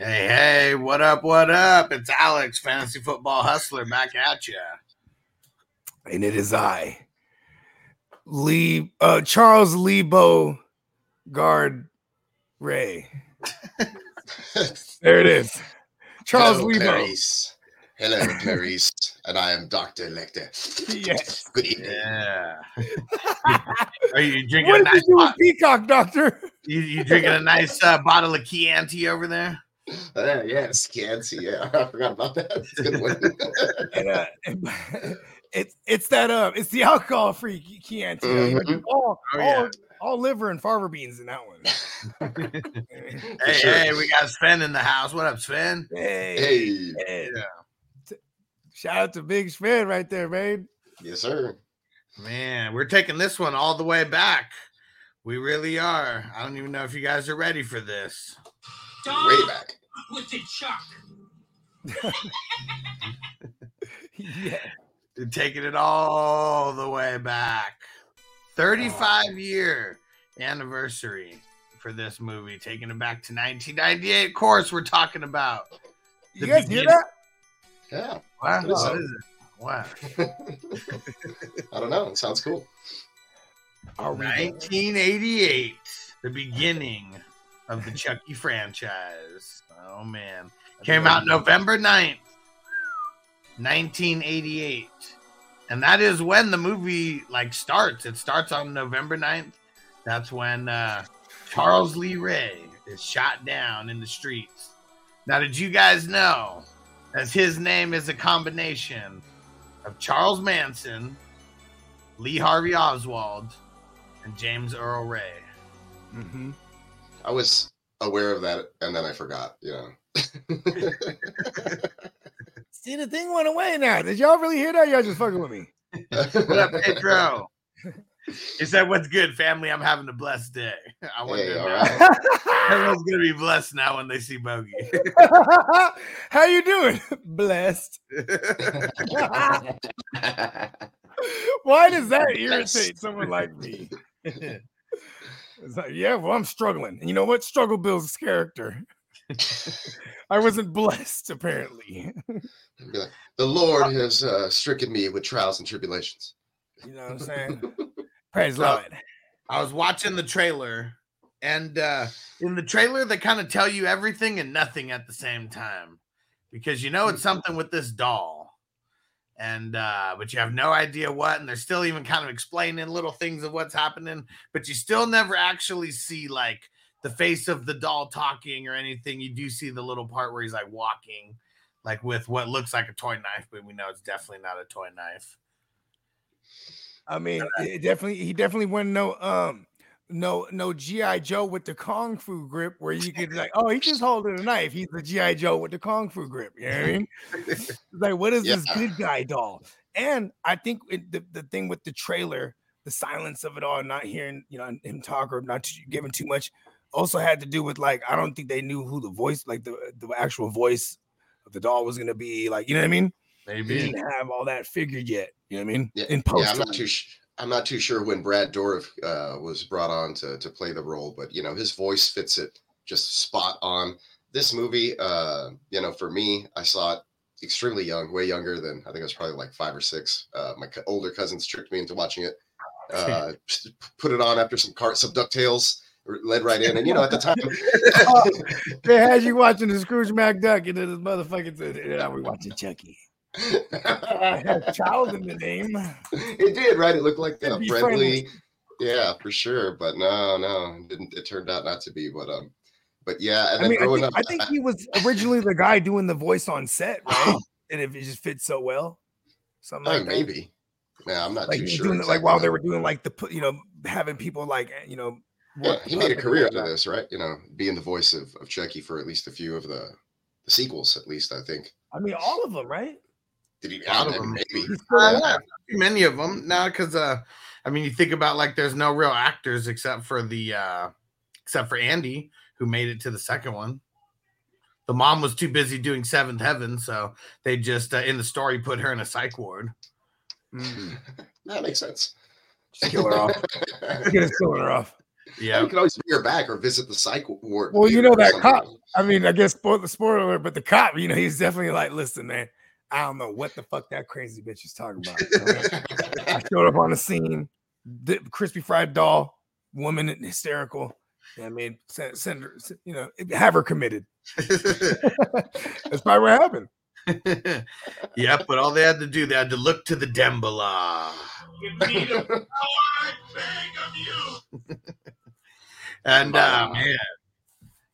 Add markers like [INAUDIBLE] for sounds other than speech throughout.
Hey, hey, what up? What up? It's Alex, Fantasy Football Hustler, back at you. And it is I, Lee, uh, Charles Lebo Guard Ray. [LAUGHS] there it is. Charles Hello, Lebo. Clarice. Hello, Clarice. and I am Dr. Lecter. Yes. [LAUGHS] Good evening. Yeah. Are you drinking What a nice you do Peacock, Doctor? you, you drinking a nice uh, bottle of Chianti over there? Uh, yes, Cancy. Yeah, [LAUGHS] I forgot about that. It's a good one. [LAUGHS] And, uh, [LAUGHS] it's it's that uh it's the alcohol free Chianti. you know, you Mhm. all, Oh, all, yeah. all liver and farmer beans in that one. Hey, sure. hey, we got Sven in the house. What up, Sven? hey, hey, hey. Yeah. Shout out to Big Sven right there, man. yes, sir. Man, we're taking this one all the way back. We really are. I don't even know if you guys are ready for this. Way back. With the chuck. [LAUGHS] yeah. We're taking it all the way back. 35 year anniversary for this movie, taking it back to 1998. Of course, we're talking about. You The guys hear that? Yeah. What? What is What that? is it? What? [LAUGHS] I don't know. It sounds cool. I'll read that. 1988, the beginning of the Chucky franchise. Oh, man. Came out November 9th, 1988. And that is when the movie like starts. It starts on November 9th. That's when uh, Charles Lee Ray is shot down in the streets. Now, did you guys know that his name is a combination of Charles Manson, Lee Harvey Oswald, and James Earl Ray? Mhm. I was aware of that, and then I forgot. You know. [LAUGHS] See, the thing went away now. Did y'all really hear that? Y'all just fucking with me. What up, Pedro? [LAUGHS] He said, "What's good, family? I'm having a blessed day. [LAUGHS] I wonder Hey, if right. everyone's gonna be blessed now when they see Bogey." How you doing? Blessed. Why does that irritate someone like me? It's like, yeah, well, I'm struggling. And you know what? Struggle builds character. [LAUGHS] I wasn't blessed, apparently. [LAUGHS] The Lord has uh, stricken me with trials and tribulations. You know what I'm saying? [LAUGHS] Praise So- Lord. I was watching the trailer, and uh, in the trailer, they kind of tell you everything and nothing at the same time because you know it's something with this doll, and uh, but you have no idea what, and they're still even kind of explaining little things of what's happening, but you still never actually see like the face of the doll talking or anything. You do see the little part where he's like walking, like with what looks like a toy knife, but we know it's definitely not a toy knife. I mean, it definitely he definitely went no um no no GI Joe with the kung fu grip where you could like oh he's just holding a knife. He's the GI Joe with the kung fu grip. You know what I mean? Like what is this good guy doll? And I think it, the the thing with the trailer the silence of it all not hearing you know him talk or not giving too much also had to do with like I don't think they knew who the voice like the the actual voice of the doll was gonna be like you know what I mean? They Maybe. didn't have all that figured yet you know what I mean? Yeah, in post Yeah, I'm not too. Sh- I'm not too sure when Brad Dourif uh, was brought on to to play the role, but you know his voice fits it just spot on. This movie, uh, you know, for me, I saw it extremely young, way younger than I think I was probably like five or six. Uh, my co- older cousins tricked me into watching it. [LAUGHS] Uh, put it on after some cart, some Ducktales, led right in, and you know at the time, [LAUGHS] They had you watching the Scrooge McDuck, and then this motherfucker said, I was watching Chucky. Had child in the name. it did right. It looked like a be friendly, yeah, for sure. But no, no, it didn't. It turned out not to be. But um, but yeah, and I mean, I think, up, I think he was originally the guy doing the voice on set, right? [SIGHS] and if it just fits so well, something Oh, like that. maybe. Yeah, I'm not Like, too sure. doing it, like while they were doing like the you know, having people like you know. Yeah, he made a career out of this, right? You know, being the voice of, of Chucky for at least a few of the, the sequels, at least I think. I mean, all of them, right? Did he? A lot of them. Maybe. Uh, alive. not many of them now because uh i mean you think about like there's no real actors except for the uh except for andy who made it to the second one the mom was too busy doing seventh heaven so they just uh, in the story put her in a psych ward Mm. [LAUGHS] That makes sense. Just kill her off. [LAUGHS] Get his killing her off. Yeah. You can always bring her back or visit the psych ward. Well, you know that cop. I mean, I guess spoiler, spoiler alert, but the cop, you know, he's definitely like, listen, man, I don't know what the fuck that crazy bitch is talking about. I [LAUGHS] showed up on the scene, the crispy fried doll, woman hysterical. I mean, send, send her, you know, have her committed. [LAUGHS] That's probably what happened. yep, but all they had to do, they had to look to the Damballa. Give me the power I beg of you. And uh, man,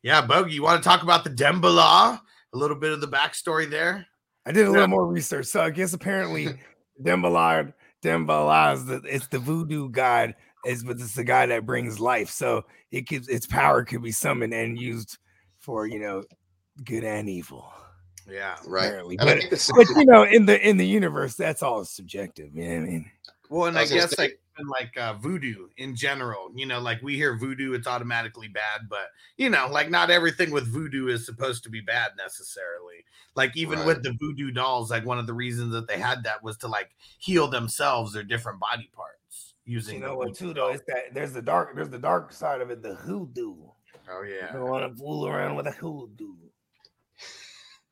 yeah, Bogey, you want to talk about the Damballa? A little bit of the backstory there. I did a Yeah. little more research. So I guess apparently [LAUGHS] Demballard, Damballa is the it's the voodoo god, is but it's the guy that brings life. So it could its power could be summoned and used for you know good and evil. Yeah. right. Apparently. But, think the same- but you know, in the in the universe, that's all subjective. You know what I mean? Well, and I I, guess like even like uh, voodoo in general, you know, like we hear voodoo, it's automatically bad, but you know, like not everything with voodoo is supposed to be bad necessarily. Like even Right. with the voodoo dolls, like one of the reasons that they had that was to like heal themselves or different body parts using. You know what voodoo too though? doll. It's that there's the dark, there's the dark side of it, the hoodoo. Oh You yeah. don't want to fool around with a hoodoo.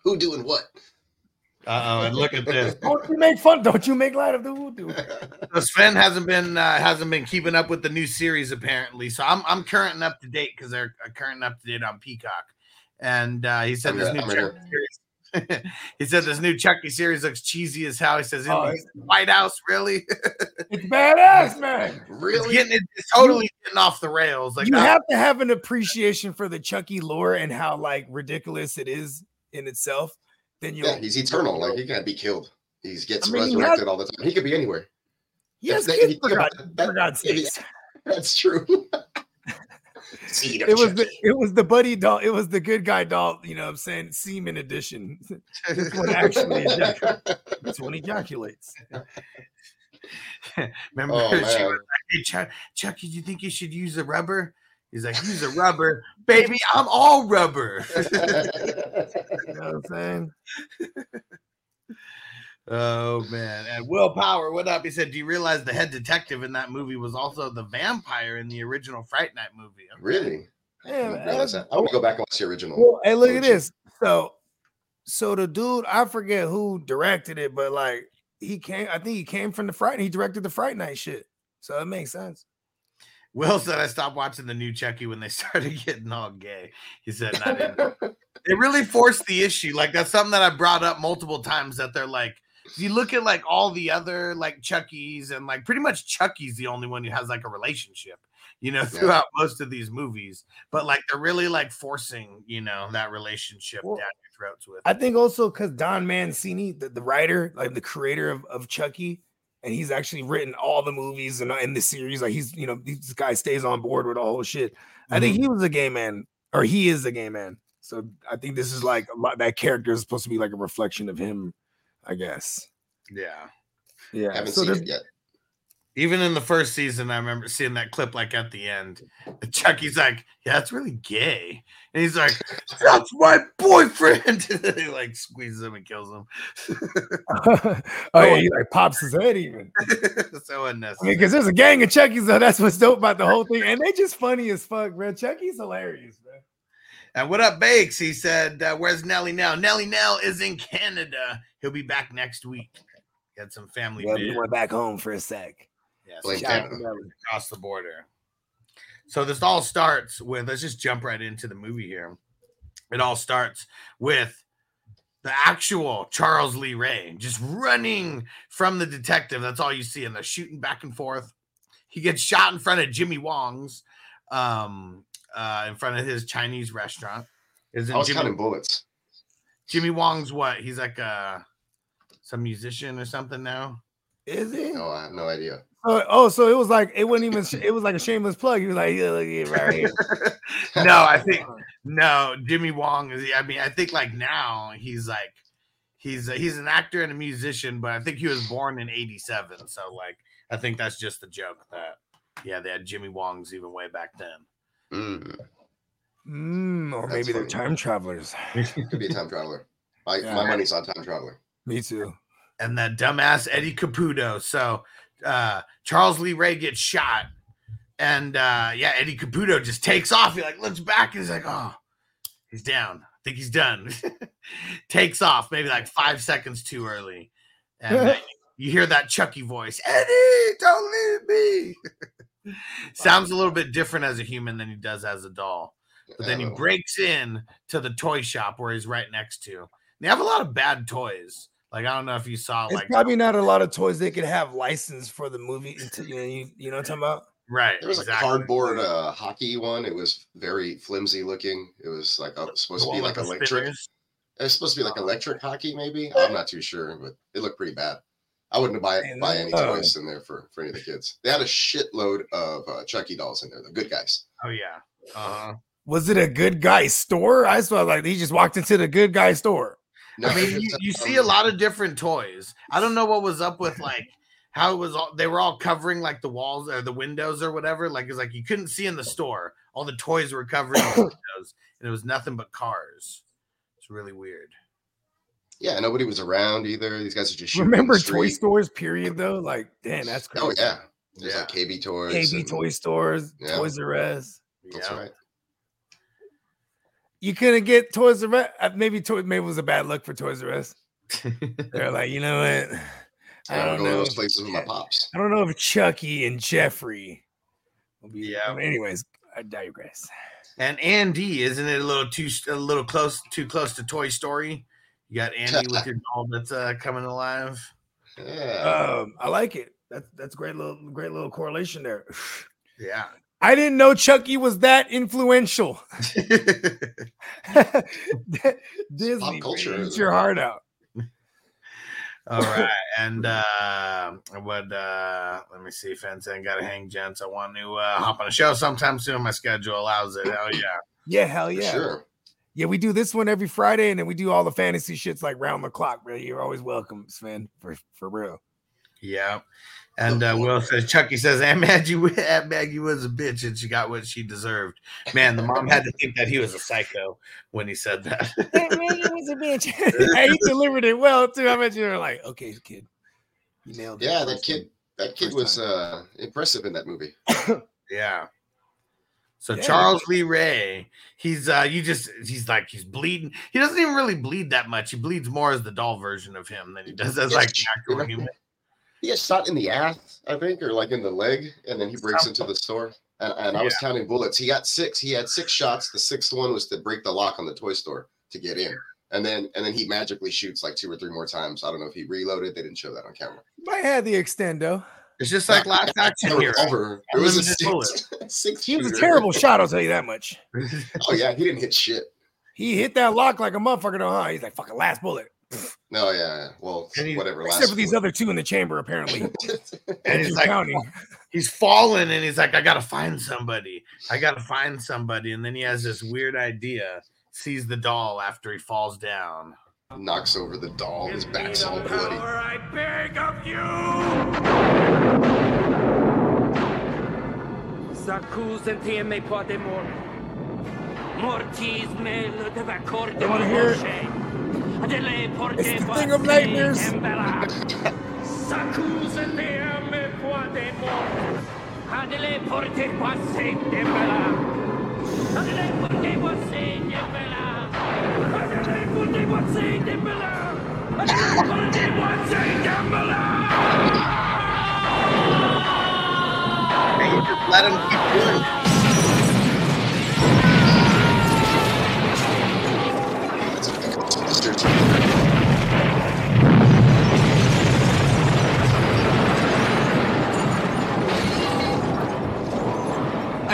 who doing what? Uh oh, and look at this. [LAUGHS] Don't you make fun? Don't you make light of the hoodoo? So Sven hasn't been uh, hasn't been keeping up with the new series apparently. So I'm I'm current and up to date because they're uh, current and up to date on Peacock. And uh, he said I'm this gonna- new Chucky series. [LAUGHS] he said this new Chucky series looks cheesy as hell. He says in Oh, the [LAUGHS] White House, really? It's badass, man. it's really? getting it's totally getting off the rails. Like you that- have to have an appreciation for the Chucky lore and how like ridiculous it is in itself. Then you, Yeah, he's eternal. Like he can't be killed. He gets I mean, he resurrected has- all the time. He could be anywhere. yes, if they- kids, if for, God, that- for God's if you- sakes. [LAUGHS] That's true. [LAUGHS] It was the it was the buddy doll. It was the good guy doll. You know, what I'm saying semen edition. [LAUGHS] This one actually ejaculates. This one ejaculates. Remember, Oh, she was like, hey, Chuck, Chucky, do you think you should use a rubber? He's like, use a rubber, baby. I'm all rubber. [LAUGHS] You know what I'm saying? [LAUGHS] Oh man. And Will Power, what up? He said, Do you realize the head detective in that movie was also the vampire in the original Fright Night movie? Okay. really? I Yeah, didn't man, realize that. I want to go back and watch the original. Well, hey, look at this. So, so the dude, I forget who directed it, but like he came, I think he came from the Fright. He directed the Fright Night shit, so it makes sense. Will said I stopped watching the new Chucky when they [LAUGHS] started getting all gay. He said "And I didn't it really forced the issue. Like that's something that I brought up multiple times that they're like, you look at like all the other like Chucky's and like pretty much Chucky's the only one who has like a relationship, you know, [LAUGHS] throughout most of these movies. But like they're really like forcing, you know, that relationship Well, down your throats with. I think also because Don Mancini, the, the writer, like the creator of, of Chucky, and he's actually written all the movies and in the series. Like he's, you know, this guy stays on board with all whole shit. I think mm-hmm. he was a gay man, or he is a gay man. So I think this is like a lot, that character is supposed to be like a reflection of him, I guess. yeah. Yeah. haven't so seen it yet. Even in the first season, I remember seeing that clip like at the end. Chucky's like, Yeah, it's really gay. And he's like, That's my boyfriend. [LAUGHS] and he like squeezes him and kills him. [LAUGHS] oh yeah, he like pops his head even. [LAUGHS] so I unnecessary. mean, because there's a gang of Chucky's, though. That's what's dope about the whole thing, and they just funny as fuck, bro. Chucky's hilarious, man. And what up, Bakes? He said, uh, Where's Nelly now? Nelly now is in Canada. He'll be back next week. Got some family Yeah, vid- we went back home for a sec. Yeah, Blame some Shout out Canada. to Nelly. across the border. So this all starts with let's just jump right into the movie here. It all starts with the actual Charles Lee Ray just running from the detective. That's all you see, and they're shooting back and forth. He gets shot in front of Jimmy Wong's, um, uh, in front of his Chinese restaurant. Isn't I was Jimmy, counting bullets. Jimmy Wong's what? He's like a some musician or something now. Is he? No, I have no idea. Oh, oh, so it was like it wasn't even. It was like a shameless plug. He was like, yeah, look at right here. [LAUGHS] no, I think no. Jimmy Wong is. I mean, I think like now he's like he's a, he's an actor and a musician, but I think he was born in '87. So like, I think that's just a joke that yeah, they had Jimmy Wong's even way back then. Mm, Mm, or That's maybe they're time travelers. could be a time traveler. I, Yeah. My money's on time traveler. Me too. and that dumbass Eddie Caputo. So uh Charles Lee Ray gets shot, And uh, yeah, Eddie Caputo just takes off. He like looks back and he's like, oh, he's down. I think he's done. [LAUGHS] takes off maybe like five seconds too early. And uh, [LAUGHS] you hear that Chucky voice, Eddie, don't leave me. [LAUGHS] Sounds a little bit different as a human than he does as a doll. But then he Oh. breaks in to the toy shop where he's right next to. They have a lot of bad toys. Like I don't know if you saw It's like probably not a lot of toys they could have licensed for the movie. Into, you know, you, you know what I'm talking about? right. There was exactly. a cardboard uh, hockey one. It was very flimsy looking. It was like uh, supposed to be like electric. spinners. It's supposed to be like electric hockey, maybe. I'm not too sure, but it looked pretty bad. I wouldn't buy Man, buy any uh, toys in there for for any of the kids. They had a shitload of uh, Chucky dolls in there. The good guys. Oh yeah. Uh-huh. Was it a good guy store? I saw like he just walked into the good guy store. No, I mean, you, you see a lot of different toys. I don't know what was up with like how it was all they were all covering like the walls or the windows or whatever. Like it's like you couldn't see in the store. All the toys were covering the [COUGHS] windows, and it was nothing but cars. It's really weird. Yeah, nobody was around either. These guys are just shooting Remember the toy stores? Period. Though, like, damn, that's oh, crazy. Oh yeah, there's Yeah. like KB toys. KB and- toy stores, Yeah. Toys R Us. That's Yeah. right. You couldn't get Toys R Us. uh, Maybe toy, maybe it was a bad look for Toys R Us. [LAUGHS] They're like, you know what? I I don't don't go to know. those places with my pops. I don't know if Chucky and Jeffrey will be. Yeah. Yeah. anyways, I digress. And Andy, isn't it a little too a little close too close to Toy Story? You got Andy [LAUGHS] with your doll that's uh, coming alive. Yeah. Um, I like it. That's that's great little great little correlation there. [SIGHS] Yeah. I didn't know Chucky was that influential. [LAUGHS] [LAUGHS] Disney, culture, man, eat isn't your heart out. All right, and uh what uh let me see if Ensign got to hang gents. I want to uh hop on a show sometime soon. My schedule allows it. Hell yeah. Yeah, hell For yeah. Sure. Yeah, we do this one every Friday, and then we do all the fantasy shits like round the clock, bro. You're always welcome, Sven, for for real. Yeah. And uh, [LAUGHS] Will says Chucky says Aunt Maggie [LAUGHS] Aunt Maggie was a bitch and she got what she deserved. Man, the mom had to think that he was a psycho when he said that. [LAUGHS] was a bitch. hey, he delivered it well too. I bet you were like, okay, kid, you nailed it. Yeah, that kid. That kid was uh impressive in that movie. Yeah. So Yeah. Charles Lee Ray, he's uh you just he's like he's bleeding. He doesn't even really bleed that much. He bleeds more as the doll version of him than he does as Yeah, like the you actual human. He gets shot in the ass, I think, or like in the leg, and then he breaks into the store. And, and I was counting bullets. He got six. He had six shots. The sixth one was to break the lock on the toy store to get in. And then and then he magically shoots like two or three more times. I don't know if he reloaded. They didn't show that on camera. Might had the extendo. It's just like last action The hero. revolver. It was a Unlimited six, [LAUGHS] six He was a terrible shot, I'll tell you that much. Oh yeah, he didn't hit shit. He hit that lock like a motherfucker, huh? He's like, fucking last bullet. No, yeah, yeah. Well, And he- whatever. Except last for these bullet. other two in the chamber, apparently. [LAUGHS] and he's like counting. he's fallen and he's like, I gotta find somebody. I gotta find somebody. And then he has this weird idea, sees the doll after he falls down. knocks over the doll. His back's all bloody. I beg of you! S'accusati me poate mor. Mortis me le deva corde wanna hear it. Adele porte It's the thing of nightmares. S'accusati me poate mor. Adele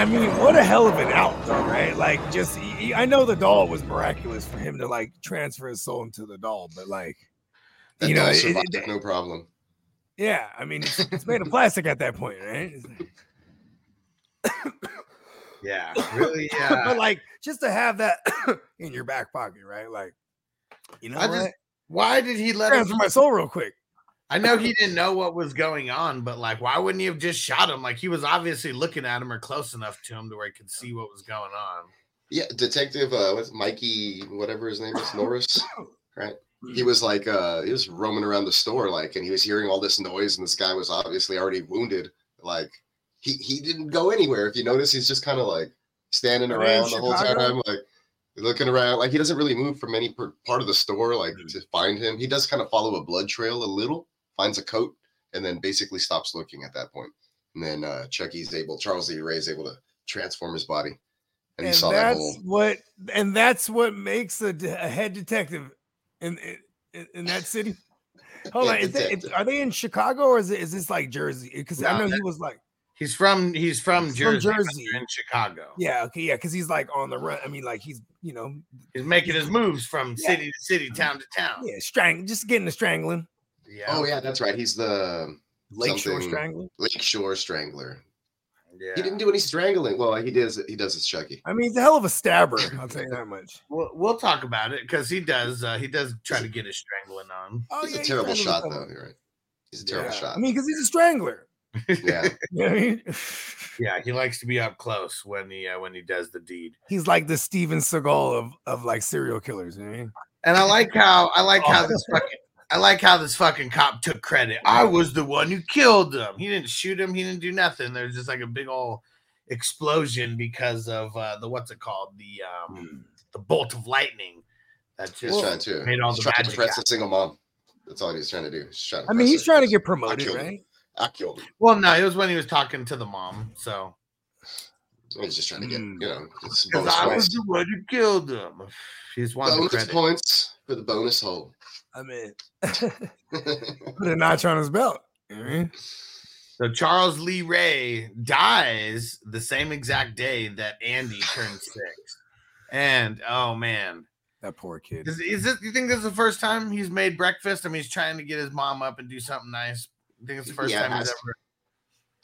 mean, what a hell of an out, though, right? Like, just he- he- I know the doll was miraculous for him to like transfer his soul into the doll, but like, That you know, it- it- no problem. yeah, I mean, it's, it's made of [LAUGHS] plastic at that point, right? [COUGHS] Yeah, really. [COUGHS] Yeah, but like, just to have that [COUGHS] in your back pocket, right? Like, you know I what? just- Why did he let him? Transfer my soul real quick. I know he didn't know what was going on, but like, why wouldn't he have just shot him? Like, he was obviously looking at him or close enough to him to where he could see what was going on. Yeah, Detective, uh, what's Mikey, whatever his name is, Norris, [LAUGHS] right? He was like, uh, he was roaming around the store, like, and he was hearing all this noise, and this guy was obviously already wounded. Like, he he didn't go anywhere. If you notice, he's just kind of like standing Are they in around the whole time, like looking around. Like he doesn't really move from any part of the store, like Mhm. to find him. He does kind of follow a blood trail a little, finds a coat, and then basically stops looking at that point. And then uh Chucky's able, Charles Lee Ray is able to transform his body, and, and he saw that that's whole. what and that's what makes a, a head detective in in, in that city. [LAUGHS] Hold on, Head is it, are they in Chicago or is it is this like Jersey? Because I know that- he was like, He's from he's from He's from Jersey, but Jersey. in Chicago. yeah, okay, yeah, because he's like on the run. I mean, like he's you know, He's making his moves from Yeah. city to city, town to town. yeah, strang, just getting the strangling, Yeah. Oh yeah, that's right. He's the lakeshore Strangler. strangling. Lakeshore Strangler. yeah. He didn't do any strangling. Well, he does. He does his Chucky. I mean, he's a hell of a stabber. I'll tell you [LAUGHS] that much. We'll, we'll talk about it because he does uh, he does try to get his strangling on. Oh, He's yeah, a terrible strangling shot, though. You're right. He's a terrible Yeah. shot. I mean, because he's a strangler. [LAUGHS] yeah. You know I mean? Yeah, he likes to be up close when he uh, when he does the deed. He's like the Steven Seagal of of like serial killers. You know what I mean? And I like how I like how Oh. this fucking I like how this fucking cop took credit. I was the one who killed him. He didn't shoot him. He didn't do nothing. There's just like a big old explosion because of uh, the what's it called the um the bolt of lightning that He was just trying to. made all He's the trying to magic press happen. a single mom. That's all he was trying to do. He's trying to I mean, he's trying to get promoted, killed him. right? I killed him. Well, no, it was when he was talking to the mom. So He's just trying to get, Mm. you know, it's because bonus I was the one who killed him. [SIGHS] He's one Bonus credit. points for the bonus hole. I mean, [LAUGHS] put a notch on his belt. You know what I mean? So Charles Lee Ray dies the same exact day that Andy turned six. And oh man, That poor kid. is, is this? You think this is the first time he's made breakfast? I mean, he's trying to get his mom up and do something nice. I think it's the first Yeah, time he's has ever?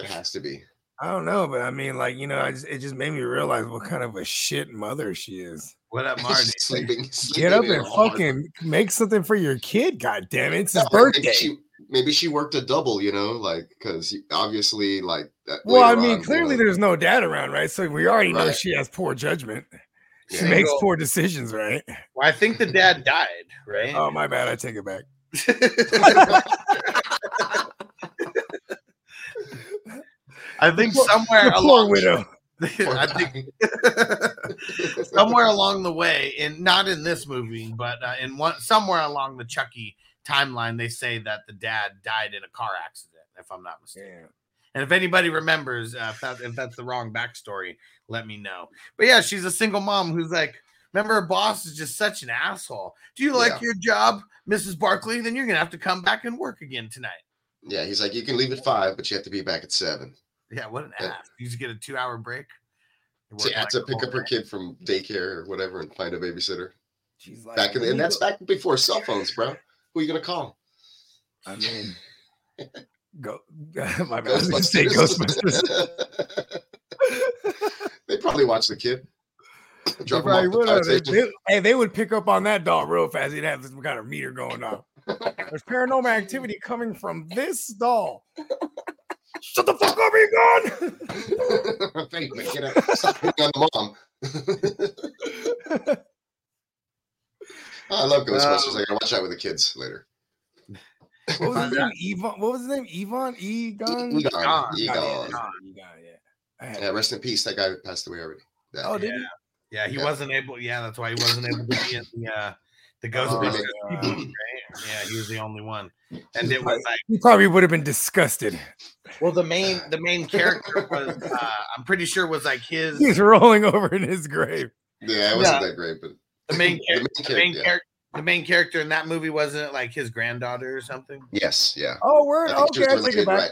it has to be. I don't know, but I mean, like you know, I just, it just made me realize what kind of a shit mother she is. What up, [LAUGHS] Marty? sleeping, [LAUGHS] Get up in and hard. fucking make something for your kid. God damn it, it's his No, maybe birthday. she, maybe she worked a double, you know, like because obviously, like that. Well, I mean, on, you clearly know, there's no dad around, right? So we already know she has poor judgment. She Yeah. makes Single. poor decisions, right? Well, I think the dad died, right? Oh my bad, I take it back. [LAUGHS] I think somewhere The poor along widow. poor I think guy. [LAUGHS] somewhere along the way, in not in this movie, but uh, in one somewhere along the Chucky timeline, they say that the dad died in a car accident, if I'm not mistaken. Yeah. And if anybody remembers, uh, if, that, if that's the wrong backstory, let me know. But yeah, she's a single mom who's like, remember, her boss is just such an asshole. Do you like Yeah. your job, Mrs. Barclay? Then you're gonna have to come back and work again tonight. yeah, he's like, you can leave at five, but you have to be back at seven. Yeah, what an Yeah. ass! You just get a two-hour break. You have to pick up her kid from daycare or whatever and find a babysitter. She's like, Back in the, and that's back before cell [LAUGHS] phones, bro. Who are you gonna call? I mean, [LAUGHS] go. [LAUGHS] my bad. I was gonna say Ghostbusters. they probably watch the kid. They probably would. Uh, they- they- hey, they would pick up on that dog real fast. He'd have some kind of meter going on. There's paranormal activity coming from this doll. Shut the fuck up, you gone. [LAUGHS] Hey, man, get up. Stop hitting on the mom. Oh, [LAUGHS] I love Ghostbusters. Um, I gotta watch out with the kids later. What was his [LAUGHS] name? Yvonne. What was his name? Yvonne? Egon? Egon. Egon. Egon. yeah, Egon, yeah. Yeah, rest in peace. That guy passed away already. Yeah. Oh, did Yeah. he? Yeah, he Yeah. wasn't able. Yeah, that's why he wasn't able to be in the uh, the Oh, Ghostbusters yeah. Reboot, right? Yeah, he was the only one, and it was like, He probably would have been disgusted. well, the main the main character was, uh, I'm pretty sure was like his He's rolling over in his grave. Yeah, it wasn't Yeah. that great, but the main the char- the character. main yeah. character the main character in that movie wasn't it like his granddaughter or something? Yes, yeah. Oh, word. I Okay, I take really it back. right.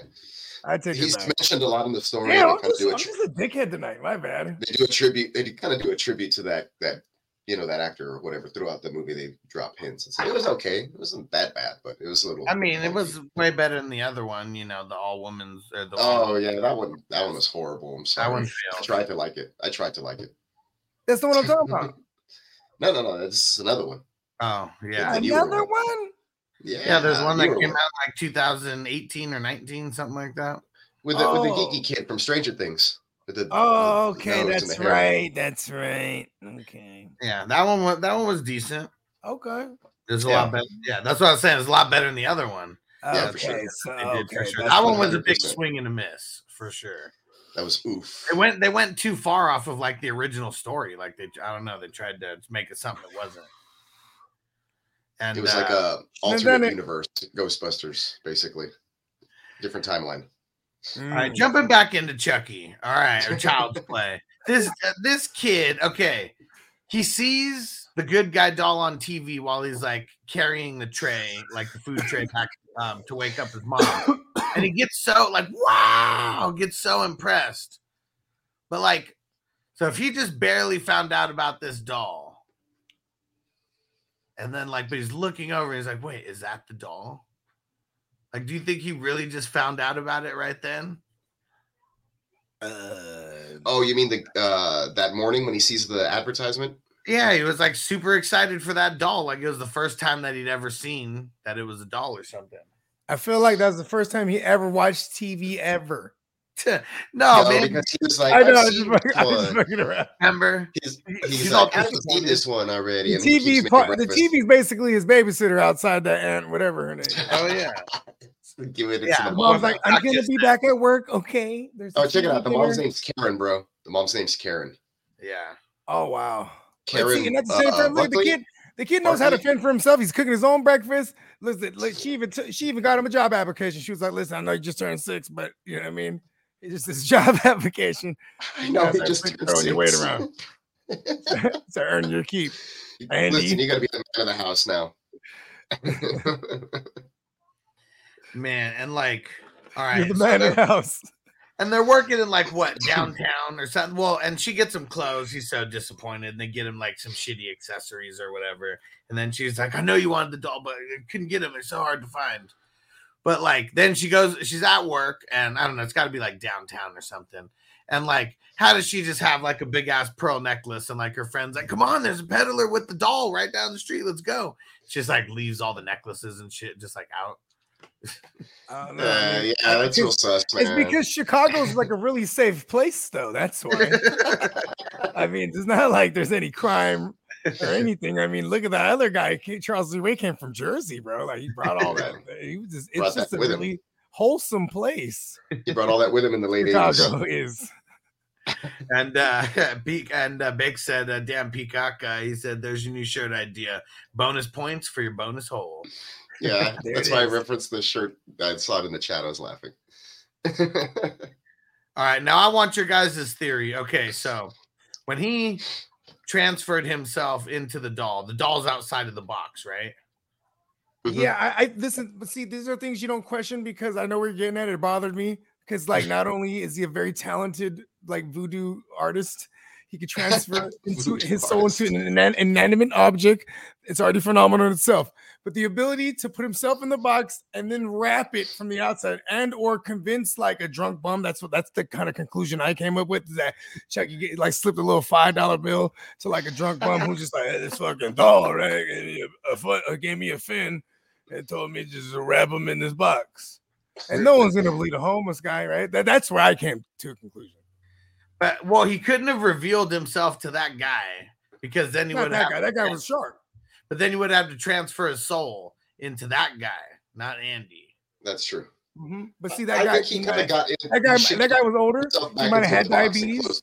I take He's it back. mentioned a lot in the story. Yeah, I'm they kind of just, do a I'm tr- just a dickhead tonight. My bad. they do a tribute. They kind of do a tribute to that that you know that actor or whatever throughout the movie. They drop hints and say it was okay. It wasn't that bad, but it was a little. I mean, it was way better than the other one. You know, the all women's or the Oh yeah, that one. That one was horrible. I'm sorry. that one I tried to like it. I tried to like it. That's the one I'm talking about. [LAUGHS] No, no, no. That's another one. Oh yeah, Another one. one? Yeah, yeah. There's one that came one. out like 2018 or 19, something like that. with the with the Oh. geeky kid from Stranger Things. With the, Oh, the okay. That's the right. That's right. Okay. Yeah, that one was that one was decent. Okay. There's a Yeah. lot better. Yeah, that's what I was saying. It's a lot better than the other one. Yeah, for sure. So, They did for okay. sure. That one was a big swing and a miss for sure. That was oof. They went they went too far off of like the original story. Like they I don't know, they tried to make it something it wasn't. And It was uh, like a then alternate it- universe, Ghostbusters, basically. Different timeline. All right, jumping back into Chucky. All right, or Child's [LAUGHS] Play. This uh, this kid, okay, he sees the good guy doll on TV while he's like carrying the tray, like the food tray [COUGHS] back um, to wake up his mom, and he gets so like wow, gets so impressed. But like, so if he just barely found out about this doll, and then like, but he's looking over, he's like, wait, is that the doll? Like, do you think he really just found out about it right then? Uh, Oh, you mean the uh that morning when he sees the advertisement? Yeah, he was like super excited for that doll. Like it was the first time that he'd ever seen that it was a doll or something. I feel like that was the first time he ever watched TV ever. [LAUGHS] no, No, man. because he was like, I know. I've I was seen just fucking, I was one. fucking around. Remember? He's, He's he's like, I've seen this one already. The and he TV, part, the. TV's basically his babysitter outside that aunt, whatever her name. Oh yeah. [LAUGHS] Give it Yeah, to the The mom's like, I'm gonna be back at work. Okay. There's Oh, check it out. The mom's name's Karen, bro. The mom's name's Karen. Yeah. Oh wow. Karen. see, and at the same uh, time, look, the kid, the kid knows how to fend for himself. He's cooking his own breakfast. Listen, like she even t- she even got him a job application. She was like, "Listen, I know you just turned six, but you know what I mean. It's just this [LAUGHS] job application I know he just throwing your weight around. [LAUGHS] to earn your keep." [LAUGHS] Andy. Listen, you got to be the man of the house now. Man, and like, all right, You're the man they're- of the house. and they're working in like what downtown or something. Well, and she gets him clothes. He's so disappointed. And they get him like some shitty accessories or whatever. And then she's like, I know you wanted the doll, but I couldn't get him. It's so hard to find. But like, then she goes, she's at work, and I don't know, it's got to be like downtown or something. And like, how does she just have like a big ass pearl necklace? And like her friends like, come on, there's a peddler with the doll right down the street. Let's go. She just like leaves all the necklaces and shit just like out. I don't Uh, yeah, that's real It's- sus, It's because Chicago's like a really safe place, though. That's why. [LAUGHS] I mean, it's not like there's any crime [LAUGHS] or anything. I mean, look at that other guy. Charles Lee came from Jersey, bro. Like he brought all that. [LAUGHS] He was just, Brought it's that just a with him. really wholesome place. he brought all that with him in the late Chicago 80s. [LAUGHS] is. And uh Peak and uh, Big said, uh, "Damn Peacock," uh, he said, "There's your new shirt idea. Bonus points for your bonus hole." Yeah, that's it why I referenced the shirt. I saw it in the chat. I was laughing. All right, now I want your guys' theory. Okay, so when he transferred himself into the doll, the doll's outside of the box, right? Mhm. Yeah, I, I is but see, these are things you don't question because I know we're getting at it. It bothered me because, like, not only is he a very talented, like, voodoo artist, he could transfer [LAUGHS] into his soul into an inanimate object. It's already phenomenal in itself. But the ability to put himself in the box and then wrap it from the outside and or convince like a drunk bum. That's what that's the kind of conclusion I came up with. Is that Chucky get, like slipped a little five dollar bill to like a drunk bum who's just like hey, this fucking doll, right? Gave me a, a foot, uh, gave me a fin and told me just to wrap him in this box. And no one's gonna believe a homeless guy, right? That, that's where I came to a conclusion. But well, he couldn't have revealed himself to that guy because then he Not would that have. guy. That guy was sharp. But then you would have to transfer his soul into that guy, not Andy. That's true. Mhm. But see that I guy. think he he kind of got that guy. That guy was older. He might have had the box and diabetes.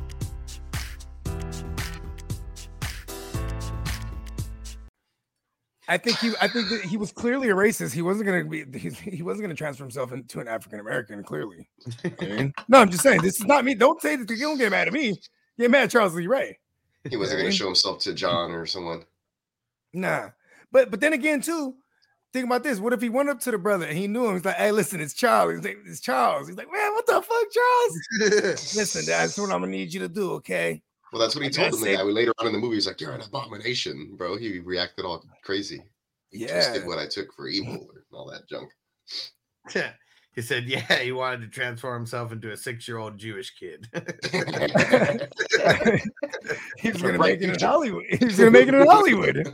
I think he. I think that he was clearly a racist. He wasn't going to be. He, he wasn't going to transfer himself into an African American. Clearly. I mean, no, I'm just saying. This is not me. Don't say that. You don't get mad at me. Get mad at Charles Lee Ray. He wasn't going to show himself to John or someone. Nah. But but then again, too, think about this. What if he went up to the brother and he knew him? He's like, hey, listen, it's Charles. He's like, it's Charles. He's like, man, what the fuck, Charles? [LAUGHS] Listen, that's what I'm gonna need you to do, okay? Well, that's what he I told him. The guy later on in the movie, he's like, "You're an abomination, bro." He reacted all crazy. He Yeah. twisted what I took for [LAUGHS] evil and all that junk. he said, "Yeah, he wanted to transform himself into a six-year-old Jewish kid." [LAUGHS] [LAUGHS] He's gonna make it in. Hollywood. He's gonna make it in Hollywood.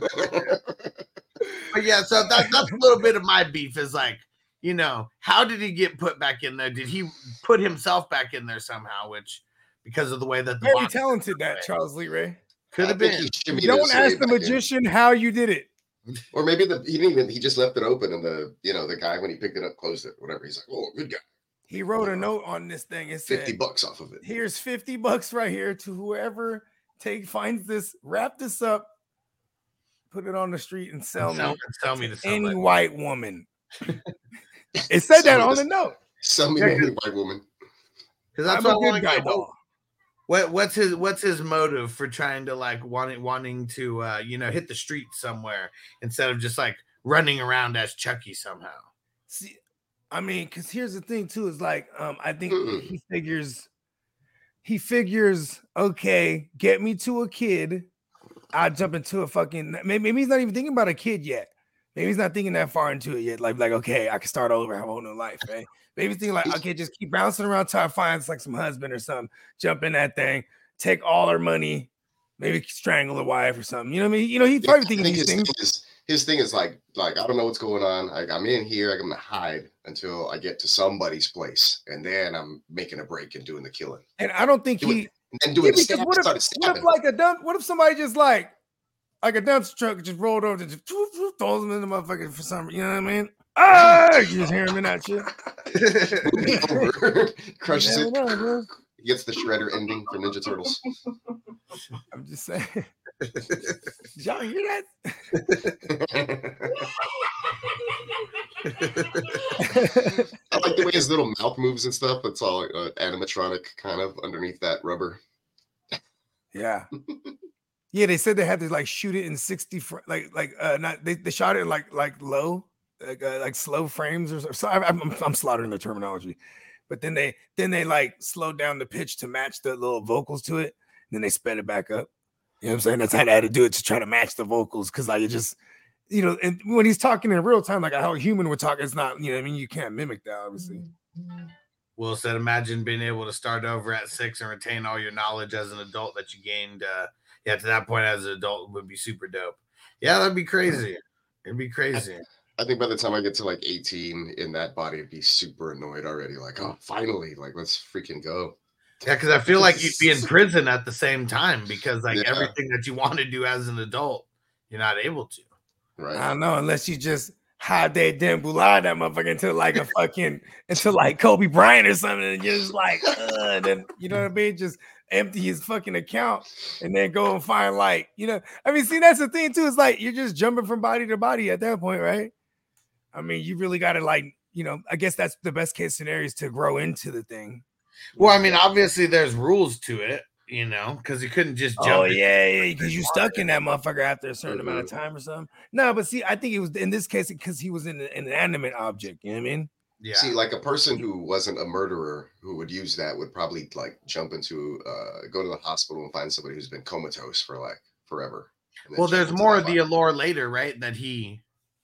but yeah, so that, that's a little bit of my beef. Is like, you know, how did he get put back in there? Did he put himself back in there somehow? Which, because of the way that the Very box talented, that Charles Lee Ray. could have been. he Don't his way ask the back in. magician how you did it. [LAUGHS] Or maybe the he didn't even he just left it open and the you know the guy when he picked it up closed it whatever he's like oh good guy He wrote a note on this thing. It said, fifty bucks off of it here's 50 bucks right here to whoever take finds this, wrap this up, put it on the street and sell Sell, me sell me to to any somebody. white woman. [LAUGHS] it said that on to- the note. some Yeah, yeah, white woman Because that's I'm what a I want good guy get. What, what's his what's his motive for trying to like wanting wanting to uh you know hit the streets somewhere instead of just like running around as Chucky somehow. See, I mean, because here's the thing too, is like, um, I think Mm-mm. he figures, he figures, okay, get me to a kid, I jump into a fucking. Maybe, maybe he's not even thinking about a kid yet. Maybe he's not thinking that far into it yet. Like, like, okay, I can start over, have a whole new life, right? Maybe he's thinking like, [LAUGHS] okay, just keep bouncing around till I find like some husband or something, jump in that thing, take all her money, maybe strangle the wife or something. You know what I mean? You know, he's probably I thinking these his things. thing is his thing is like like I don't know what's going on. Like I'm in here, I'm gonna hide until I get to somebody's place, and then I'm making a break and doing the killing, And I don't think Do it. he and then Yeah, doing the stab, what if, what if like a dump? What if somebody just like like a dumpster truck just rolled over and just whoop, whoop, throws them in the motherfucker for some you know what I mean? Ah, you just hear him in that shit. Over, [LAUGHS] [LAUGHS] crushes it. know. He gets the shredder ending for Ninja Turtles. [LAUGHS] I'm just saying. Did y'all hear that? I like the way his little mouth moves and stuff. It's all uh, animatronic kind of underneath that rubber. yeah. Yeah, they said they had to like shoot it in 60 fr- like like uh not they, they shot it like like low like uh, like slow frames or so, I, I'm, I'm slaughtering the terminology. But then they then they like slowed down the pitch to match the little vocals to it then they sped it back up. You know what I'm saying? That's how they had to do it to try to match the vocals because like it just you know and when he's talking in real time like how a human would talk it's not you know I mean? You can't mimic that obviously. Will said, imagine being able to start over at six and retain all your knowledge as an adult that you gained. Uh, yeah, to that point as an adult would be super dope. Yeah, that'd be crazy. It'd be crazy. I think by the time I get to like 18 in that body, I'd be super annoyed already. Like, oh, finally, like let's freaking go. Yeah, because I feel like you'd be in prison at the same time because like Yeah. everything that you want to do as an adult, you're not able to. Right. I don't know, unless you just hide that damn bulad that motherfucker into like a fucking into like Kobe Bryant or something, and you're just like, uh, and then you know what I mean? Just empty his fucking account and then go and find like, you know, I mean, see, that's the thing too. It's like you're just jumping from body to body at that point, right? I mean, you really gotta like, you know, I guess that's the best case scenario is to grow into the thing. Well, I mean, obviously there's rules to it, you know, because you couldn't just oh, jump. Oh yeah, yeah, because you stuck in that motherfucker after a certain amount of mm-hmm. time or something. No, but see, I think it was in this case because he was in an inanimate object. You know what I mean? Yeah. See, like a person who wasn't a murderer who would use that would probably like jump into, uh, go to the hospital and find somebody who's been comatose for like forever. well, there's more of the body. allure later, right? That he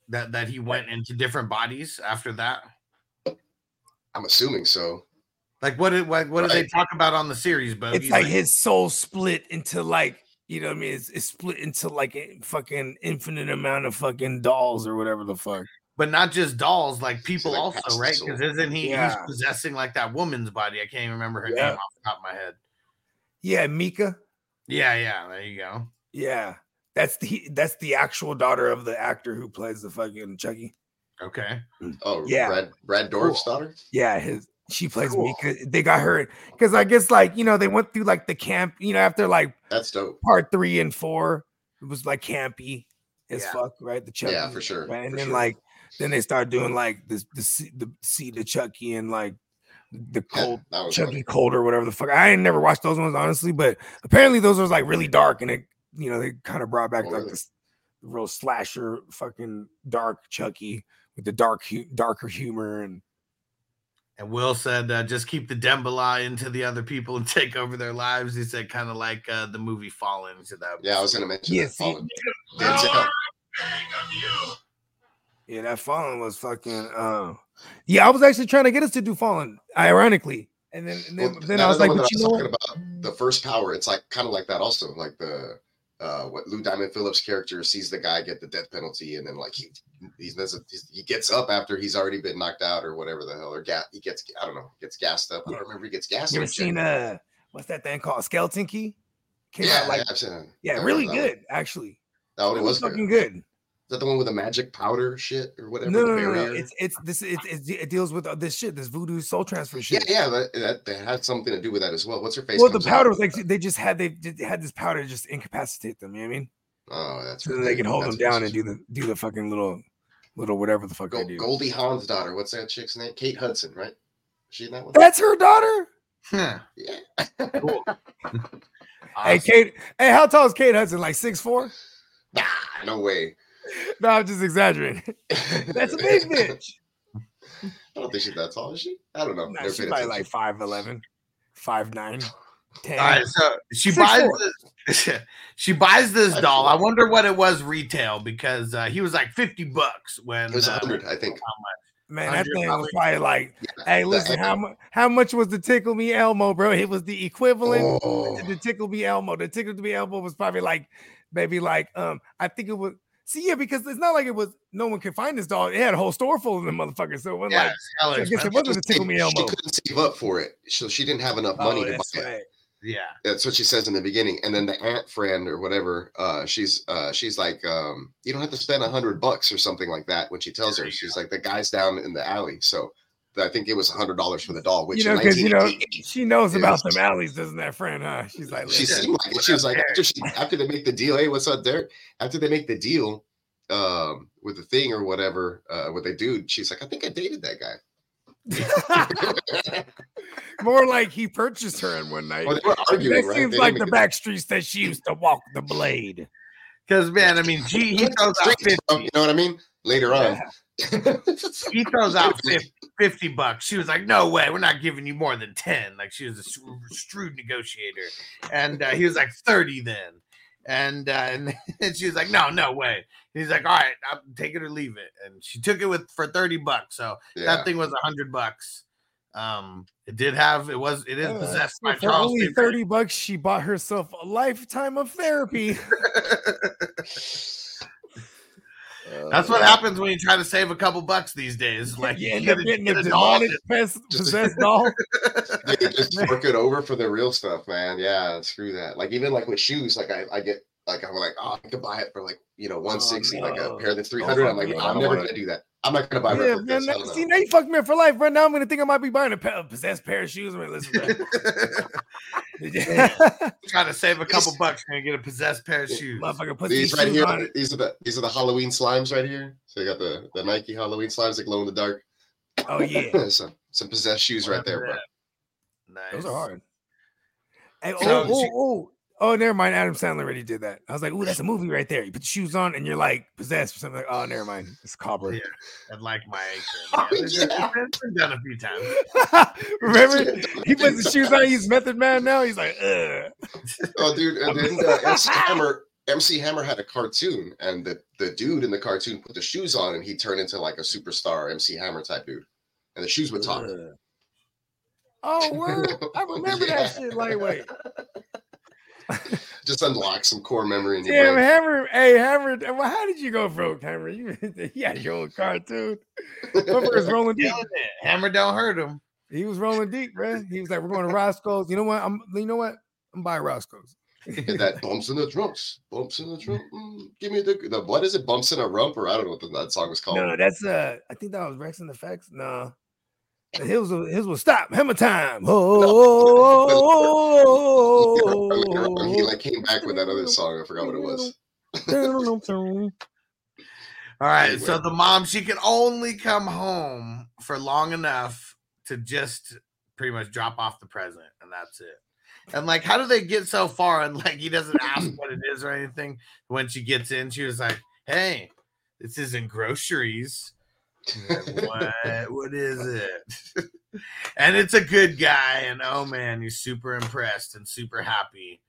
that that he went into different bodies after that. I'm assuming so. Like what did what, what did they talk about on the series, Bogey? It's like his soul split into like you know what I mean. It's, it's split into like a fucking infinite amount of fucking dolls or whatever the fuck. But not just dolls, like people like also, right? Because isn't he Yeah. he's possessing like that woman's body? I can't even remember her Yeah. name off the top of my head. Yeah, Nica. Yeah, yeah, there you go. Yeah, that's the that's the actual daughter of the actor who plays the fucking Chucky. Okay. Mm. Oh, oh, Yeah. Brad, Brad Dourif's daughter? Yeah, his she plays Cool. Nica. They got her because I guess like you know they went through like the camp. You know after like That's dope. part three and four, it was like campy as Yeah. fuck, right? The Chucky, Yeah, for sure, right? And for then sure. like then they start doing like this the C- the C to Chucky and like the cold that was Chucky funny. Cold or whatever the fuck. I ain't never watched those ones honestly, but apparently those was like really dark and it, you know, they kind of brought back Oh, like really? this real slasher, fucking dark Chucky with the dark, hu- darker humor and And Will said, uh, just keep the Damballa into the other people and [LAUGHS] take over their lives. He said, kind of like uh, the movie Fallen. To that. Yeah, I was gonna mention Yeah, that. see- Fallen. [LAUGHS] yeah, that Fallen was fucking. Uh, yeah, I was actually trying to get us to do Fallen, ironically, and then and then, Well, then I was like, but you know what? talking about, the first power, it's like kind of like that also, like the uh what Lou Diamond Phillips character sees the guy get the death penalty, and then like he he he's, he gets up after he's already been knocked out or whatever the hell, or ga- he gets I don't know, gets gassed up. I don't remember he gets gassed. You ever seen uh, what's that thing called? Skeleton Key. Came Yeah, out like yeah, yeah, really that one. good actually. That one It was good. fucking good. Is that the one with the magic powder shit or whatever? No, no, no, no. It's it's this it, it, it deals with uh, this shit, this voodoo soul transfer yeah, shit. yeah, that, that, that had something to do with that as well. What's her face? well, the powder was like they just had they had this powder to just incapacitate them. You know what I mean? Oh, that's So right. they can hold them down and do the do the fucking little little whatever the fuck they do. Goldie Hawn's daughter. What's that chick's name? Kate Hudson, right? Is she in that one? That's her daughter. Huh. Yeah. Cool. [LAUGHS] Awesome. Hey Kate. Hey, how tall is Kate Hudson? Like six four? Nah, no way. [LAUGHS] No, I'm just exaggerating. [LAUGHS] That's a big bitch. I don't think she's that tall, is she? I don't know. Nah, Never she's paid probably attention. like five eleven, five nine, ten. All right, so she Six buys four. this, [LAUGHS] she buys this I doll. I wonder what it was retail because uh, he was like fifty bucks when It was uh, 100, I think. Man, that thing was probably. probably like, Yeah, hey, listen, how much how much was the tickle me Elmo, bro? It was the equivalent Oh, to the tickle me Elmo. The tickle me Elmo was probably like maybe like um I think it was see yeah, because it's not like it was no one could find this dog. It had a whole store full of them motherfuckers. So it wasn't yeah, like I guess it wasn't a tickle me Elmo. she couldn't save up for it, so she didn't have enough money Oh, to buy that's it. yeah. That's what she says in the beginning. And then the aunt friend or whatever, uh, she's uh, she's like, um, you don't have to spend a hundred bucks or something like that. When she tells her, she's like, the guy's down in the alley, so I think it was a hundred dollars for the doll. Which You know, because you know she knows about is- them alleys, doesn't that friend? Huh? She's like, she listen, seemed like it. She was like after she after they make the deal. Hey, what's up, Derek? After they make the deal um, with the thing or whatever, uh, what they do, she's like, I think I dated that guy. [LAUGHS] more like he purchased her in one night. Well, they were arguing, that right? seems They like the make back streets that she used to walk the blade. Because man, I mean, she he it- throws out 50, You know what I mean? Later on. He throws out [LAUGHS] 50, 50 bucks. She was like, "No way, we're not giving you more than 10. Like she was a shrewd negotiator, and uh, he was like thirty then, and uh, and, [LAUGHS] and she was like, "No, no way." He's like, "All right, I'll take it or leave it," and she took it with for thirty bucks. So Yeah. that thing was a hundred bucks. Um, it did have it was it is Uh, possessed by for Charles. only Xavier. 30 bucks, she bought herself a lifetime of therapy. [LAUGHS] That's what Uh, happens when you try to save a couple bucks these days. [LAUGHS] Like you you end up getting a a doll demonic that- pes- possessed doll. [LAUGHS] Dude, just work it over for the real stuff, man. Yeah, screw that. Like even like with shoes, like I, I get like I'm like, oh, I could buy it for like you know 160, like a no. pair that's 300. I'm like, fuck no, no, I I'm never want gonna do that. I'm not gonna buy yeah, man. Now, see, now you fucked me up for life. Right now, I'm gonna think I might be buying a, pair, a possessed pair of shoes. Man, listen, man. trying to save a couple bucks and get a possessed pair of shoes. Motherfucker, put these, These right shoes here, on it. these are the these are the Halloween slimes right here. So you got the the Nike Halloween slimes that glow in the dark. Oh yeah, [LAUGHS] some some possessed shoes right there, bro. Nice. those are hard. Hey, oh, So oh, she- oh, oh, never mind. Adam Sandler already did that. I was like, ooh, that's a movie right there. You put the shoes on and you're like possessed or something. Like, oh, never mind. It's Cobbler. Yeah. And like my [LAUGHS] Oh, apron. Yeah, yeah. It's been done a few times. [LAUGHS] Remember, he puts the shoes on. He's Method Man now. He's like, ugh. Oh, dude, and then uh, MC Hammer MC Hammer had a cartoon, and the the dude in the cartoon put the shoes on, and he turned into like a superstar MC Hammer type dude, and the shoes would talk. Ugh. Oh, word. I remember [LAUGHS] Yeah. that shit. Lightweight. [LAUGHS] Just unlock some core memory in your Damn, brain. Hammer. Hey, Hammer. Well, how did you go broke, Hammer? You, [LAUGHS] you had your own cartoon. Motherfucker's [LAUGHS] rolling deep. Hammer don't hurt him. He was rolling deep, bro. He was like, "We're going to Roscoe's." You know what? I'm. You know what? I'm buying Roscoe's. And that bumps in the drums, bumps in the drum. mm, give me the the what is it? Bumps in a rump, or I don't know what the, that song was called. No, that's uh. I think that was Wreckx-N-Effect. No, his was his was stop hammer time. [LAUGHS] Oh, on, he like came back with that other song. I forgot what it was. [LAUGHS] All right. Anyway. So the mom, she can only come home for long enough to just pretty much drop off the present, and that's it. And like, how do they get so far? And like, he doesn't ask [CLEARS THROAT] what it is or anything. When she gets in, she was like, "Hey, this isn't groceries. What? [LAUGHS] What is it?" and it's a good guy, and oh man, he's super impressed and super happy.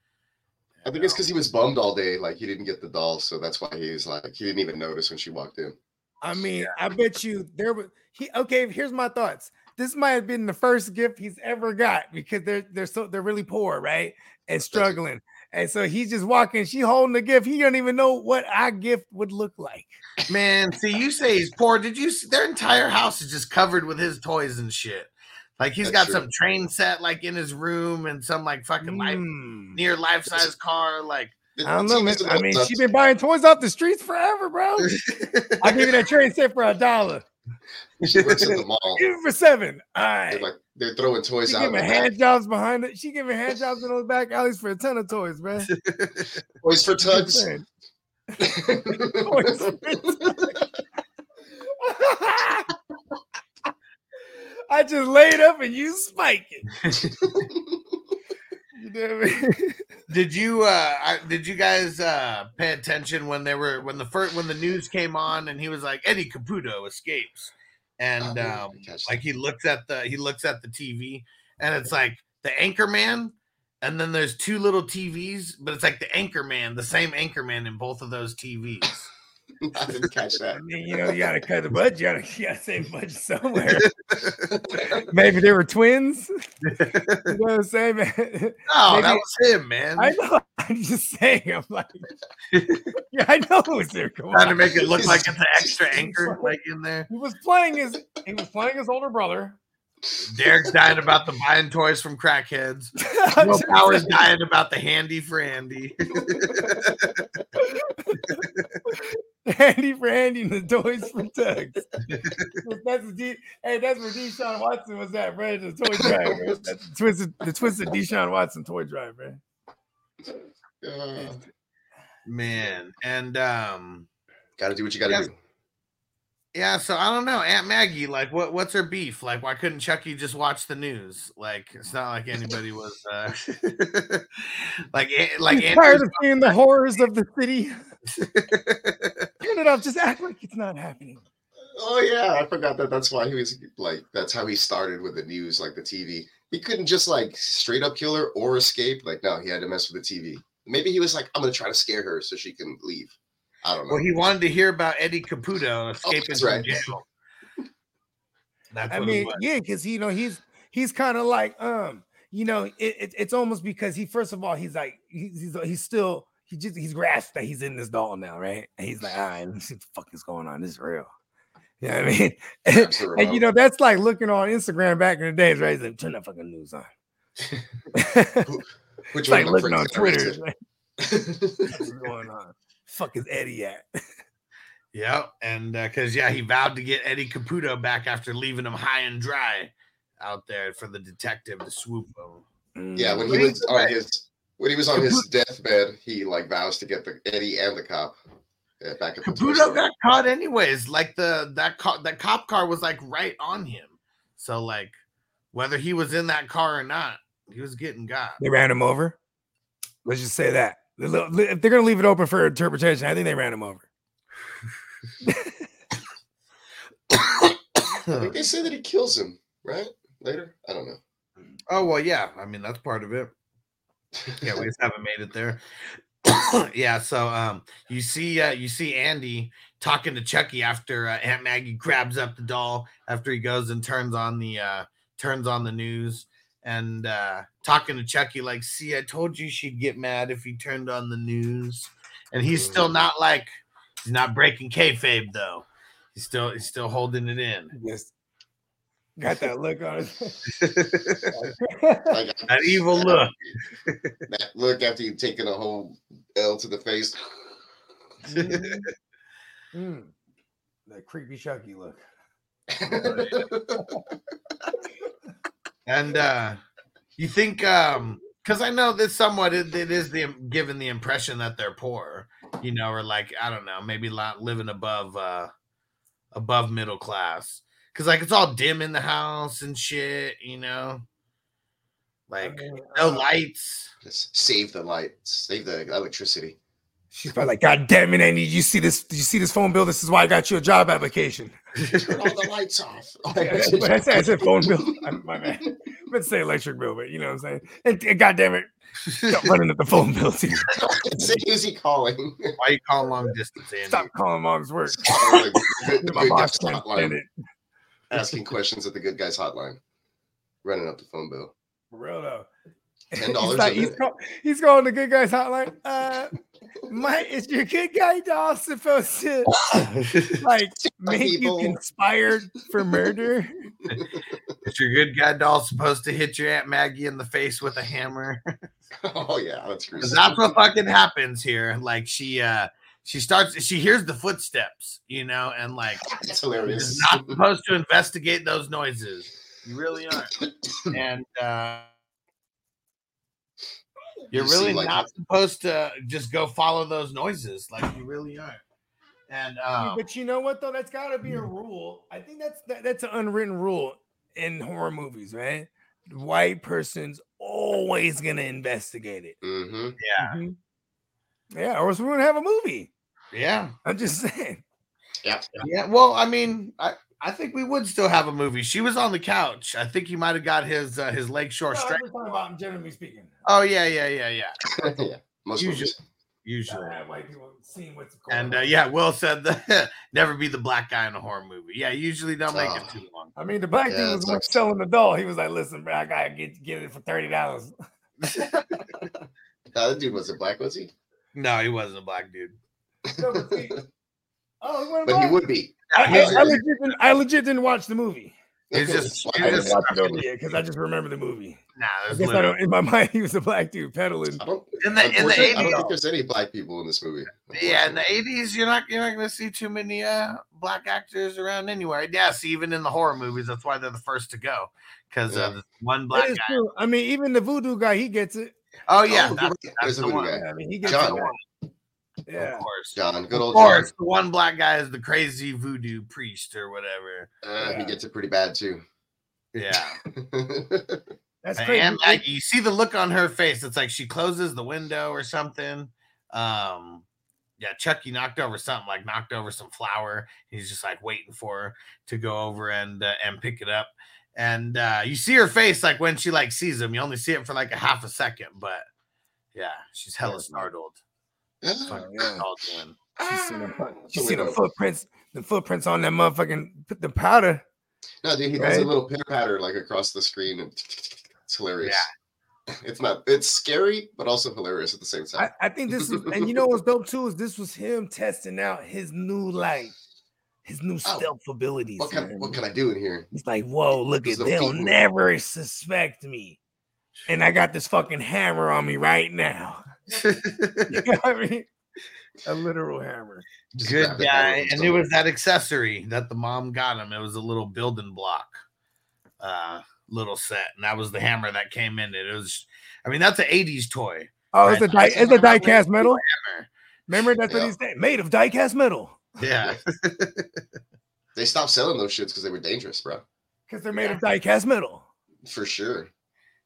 I think it's because he was bummed all day, like he didn't get the doll, so that's why he was like he didn't even notice when she walked in. I mean, I bet you there was he okay. Here's my thoughts. This might have been the first gift he's ever got because they're they're so they're really poor, right? And struggling. And so he's just walking, she holding the gift. He don't even know what our gift would look like. Man, see, you say he's poor. Did you see their entire house is just covered with his toys and shit? Like he's That's got true. some train set like in his room and some like fucking life Mm. near life size car. Like I don't know, man. TV's a I little mean, she's been buying toys off the streets forever, bro. [LAUGHS] I'll give you that train set for a dollar. she works at the mall. Give it for seven. All like they're throwing toys She out. in giving the back. hand jobs behind it. She giving hand jobs in those back alleys for a ton of toys, man. [LAUGHS] Toys for Just tugs. Toys [LAUGHS] for I just laid up and you spike it. [LAUGHS] You know what I mean? did you uh I, did you guys uh pay attention when they were when the first when the news came on and he was like Eddie Caputo escapes and um like he looks at the he looks at the TV and it's like the anchor man and then there's two little TVs but it's like the anchor man the same anchor man in both of those TVs [LAUGHS] I didn't catch that. I mean, you know, you gotta cut the budget. You gotta, you gotta save budget somewhere. [LAUGHS] [LAUGHS] Maybe they were twins. You know what I'm saying, man? oh that was him man I know. I'm just saying. I'm like, yeah, I know it was there. Come trying to make it look like it's an extra anchor like in there He was playing his. He was playing his older brother. Derek's dying about the buying toys from crackheads Will Power's dying about the handy for Andy. Handy [LAUGHS] for Andy and the toys for Tugs. [LAUGHS] that's what D, hey, that's where Deshaun Watson was at, bro. The toy [LAUGHS] drive, bro. That's the twisted, the twisted Deshaun Watson toy drive, man. Uh, Man, and um, gotta do what you gotta Yes. do. yeah. So I don't know, Aunt Maggie. Like, what? What's her beef? Like, why couldn't Chucky just watch the news? Like, it's not like anybody was uh, like, eh, like He's tired Andrew's- of seeing the horrors of the city. Turn it off. Just act like it's not happening. Oh yeah, I forgot that. That's why he was like. That's how he started with the news, like the TV. He couldn't just like straight up kill her or escape. Like no, he had to mess with the TV. Maybe he was like, I'm gonna try to scare her so she can leave. I don't know. well, he wanted to hear about Eddie Caputo escaping that's from right. jail. [LAUGHS] That's I what it mean, yeah, because you know he's he's kind of like um, you know, it, it, it's almost because he first of all he's like he's he's, he's still he just he's grasped that he's in this doll now, right? And he's like, all right, let's see what the fuck is going on. This is real. You know what I mean? Grabs [LAUGHS] the and you know, that's like looking on Instagram back in the days, right? He's like, turn that fucking news on. [LAUGHS] Which it's like one looking on of the friends Twitter. generated? Like, [LAUGHS] what's going on? Fuck is Eddie at? yeah, and uh, because yeah, he vowed to get Eddie Caputo back after leaving him high and dry out there for the detective to swoop him. Mm. yeah, when he was on his when he was on his deathbed, he like vows to get the Eddie and the cop uh, back at the Caputo store. got caught anyways. Like the that car, that cop car was like right on him. So like, whether he was in that car or not, he was getting got. They ran him over. Let's just say that. If they're gonna leave it open for interpretation, I think they ran him over. [COUGHS] I think they say that he kills him, right? Later, I don't know. oh well, yeah. I mean that's part of it. Yeah, we just haven't made it there. [COUGHS] yeah, so um, you see, uh, you see Andy talking to Chucky after uh, Aunt Maggie grabs up the doll after he goes and turns on the uh, turns on the news and uh, talking to Chucky like, "See, I told you she'd get mad if he turned on the news." And he's still not like he's not breaking kayfabe though. He's still he's still holding it in. Yes. Got that look on his Like, [LAUGHS] That evil look. [LAUGHS] that look after you've taken a whole L to the face. Mm. That creepy Chucky look. [LAUGHS] And uh you think um because I know this somewhat it, it is the given the impression that they're poor, you know, or like I don't know, maybe not living above uh above middle class. Cause like it's all dim in the house and shit, you know. Like no uh, lights. Just save the lights, save the electricity. She's probably like, God damn it, Andy! You see this? Did you see this phone bill? This is why I got you a job application. [LAUGHS] Turn all the lights off. [LAUGHS] That's what I said. I said phone bill. [LAUGHS] I'm, my man. I meant to say electric bill, but you know what I'm saying. And, and God damn it, stop running at the phone bill. Too. Who's he calling? Why you call long distance, Andy? Stop calling mom's work. Like, My good boss can't stand it. Asking [LAUGHS] questions at the good guys hotline. Running up the phone bill. For real though. $10 [LAUGHS] he's, a like, he's, call, he's calling the good guys hotline. Uh, my is your good guy doll supposed to [LAUGHS] like make people. you conspired for murder? Is your good guy doll supposed to hit your Aunt Maggie in the face with a hammer? Oh yeah, that's 'Cause gruesome. that's what fucking happens here. Like she uh she starts she hears the footsteps, you know, and like [LAUGHS] It's you're hilarious. not supposed to investigate those noises. You really aren't. [COUGHS] And uh you're You really like, not supposed to just go follow those noises. Like you really aren't. And um, but you know what though? That's got to be a rule. I think that's that, that's an unwritten rule in horror movies, right? The white person's always gonna investigate it. hmm yeah, Yeah, or else we wouldn't have a movie. Yeah. I'm just saying. Yeah. Yeah, well, I mean, I, I think we would still have a movie. She was on the couch. I think he might have got his uh, his Lakeshore No, I'm strength. just talking about generally speaking. Oh yeah, yeah, yeah, yeah. [LAUGHS] yeah. Most Usually- movies. Usually. Gotta have white people seeing what's going And uh, yeah, Will said the [LAUGHS] never be the black guy in a horror movie. Yeah, usually don't make it Oh. too long. I mean, the black Yeah, dude was the one sucks. selling the doll. He was like, "Listen, bro, I gotta get get it for thirty dollars." [LAUGHS] Uh, that dude wasn't black, was he? No, he wasn't a black dude. No, but oh, he wasn't But he would be. I, I, I legit didn't, I legit didn't watch the movie. He's Okay, just- that's he's I fine. didn't watch it over yet because I just remember the movie. Nah, I there's guess I don't, in my [LAUGHS] mind, he was a black dude peddling. I don't. in the in the unfortunately, I don't eighties. think there's any black people in this movie. Yeah, in the eighties, you're not you're not gonna see too many uh black actors around anywhere. Yes, even in the horror movies, that's why they're the first to go because Yeah. uh, one black guy. true. I mean, even the voodoo guy, he gets it. Oh yeah, Oh, that's, you're that's There's a the voodoo one. guy. I mean, he gets John. it. Yeah. Of course. John, good Of old course, the one black guy is the crazy voodoo priest or whatever. Uh, Yeah. He gets it pretty bad too. Yeah. [LAUGHS] That's crazy. And Maggie, you see the look on her face. It's like she closes the window or something. Um, yeah, Chucky knocked over something, like knocked over some flour. He's just like waiting for her to go over and uh, and pick it up. And uh, you see her face like when she like sees him. You only see it for like a half a second, but yeah, she's hella startled. [LAUGHS] Yeah. All doing. She seen the, Ah, seen the footprints, the footprints on that motherfucking put the powder. No, dude, he does a little pitter patter like across the screen, and it's hilarious. [LAUGHS] It's not. It's scary, but also hilarious at the same time. I, I think this is, and you know what's dope too is this was him testing out his new like his new Oh, stealth abilities. what can. What can I do in here? He's like, whoa, look at no they'll feet never suspect me. And I got this fucking hammer on me right now. [LAUGHS] [LAUGHS] you know what I mean? A literal hammer. Just Good guy. handle And it was that accessory that the mom got him. It was a little building block, uh, little set. And that was the hammer that came in it. It was, I mean, that's an 80s toy. Oh, it's a Right. die, it's a die cast metal. Hammer. Remember that's what Yeah. he said, made of die cast metal. Yeah. [LAUGHS] They stopped selling those shits because they were dangerous, bro. Because they're made of die cast metal. For sure.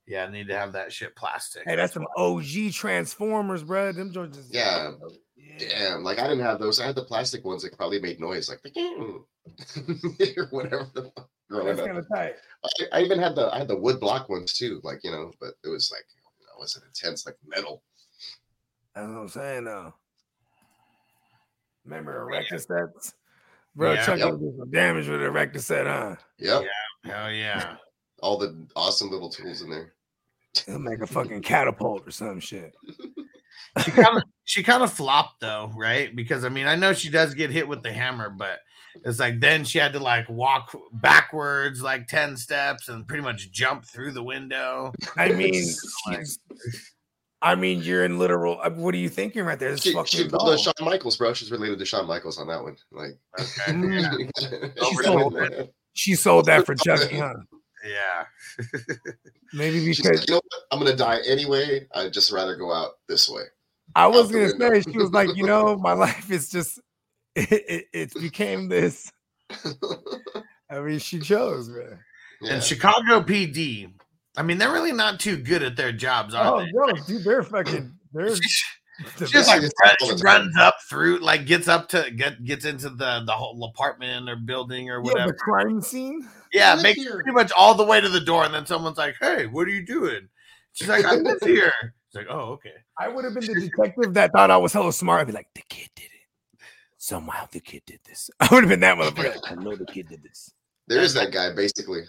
Yeah. I need to have that shit plastic. Hey, that's some OG Transformers, bro. Them joints is- Yeah. Yeah. Damn, like I didn't have those. I had the plastic ones that probably made noise, like [LAUGHS] or whatever. The fuck growing That's kind of tight. I, I even had the I had the wood block ones too, like you know, but it was like you know, it wasn't intense like metal. That's what I'm saying though. Remember oh, Erector sets? Bro, Yeah. Chuck Yep. did some damage with Erector set, huh? Yep, Hell yeah. [LAUGHS] all the awesome little tools in there. He'll make a fucking catapult or some shit. She kind of she kind of flopped though, right? Because I mean, I know she does get hit with the hammer, but it's like then she had to like walk backwards like 10 steps and pretty much jump through the window. I [LAUGHS] mean, Like- I mean, you're in literal. uh, What are you thinking right there? This She, fucking she, doll. the Shawn Michaels, bro. She's related to Shawn Michaels on that one. Like, Okay. [LAUGHS] Mm, [LAUGHS] Over sold the- she sold that for Chucky, huh? Yeah. [LAUGHS] Maybe She's because like, you know what? I'm gonna die anyway. I'd just rather go out this way. I was out the gonna say she was like, you know, [LAUGHS] my life is just [LAUGHS] it, it, it became this. I mean, she chose, man. yeah. And Chicago PD, I mean, they're really not too good at their jobs, are Oh they? no, dude, they're fucking. They're She just like It's run- she runs up through, like gets up to get gets into the the whole apartment or building or yeah, whatever. the crime scene. Yeah, live make here. pretty much all the way to the door, and then someone's like, "Hey, what are you doing?" She's like, "I live here." She's like, "Oh, okay." I would have been the detective that thought I was hella smart. I'd be like, the kid did it. Somehow the kid did this. [LAUGHS] I would have been that motherfucker. Like, I know the kid did this. There is that guy basically.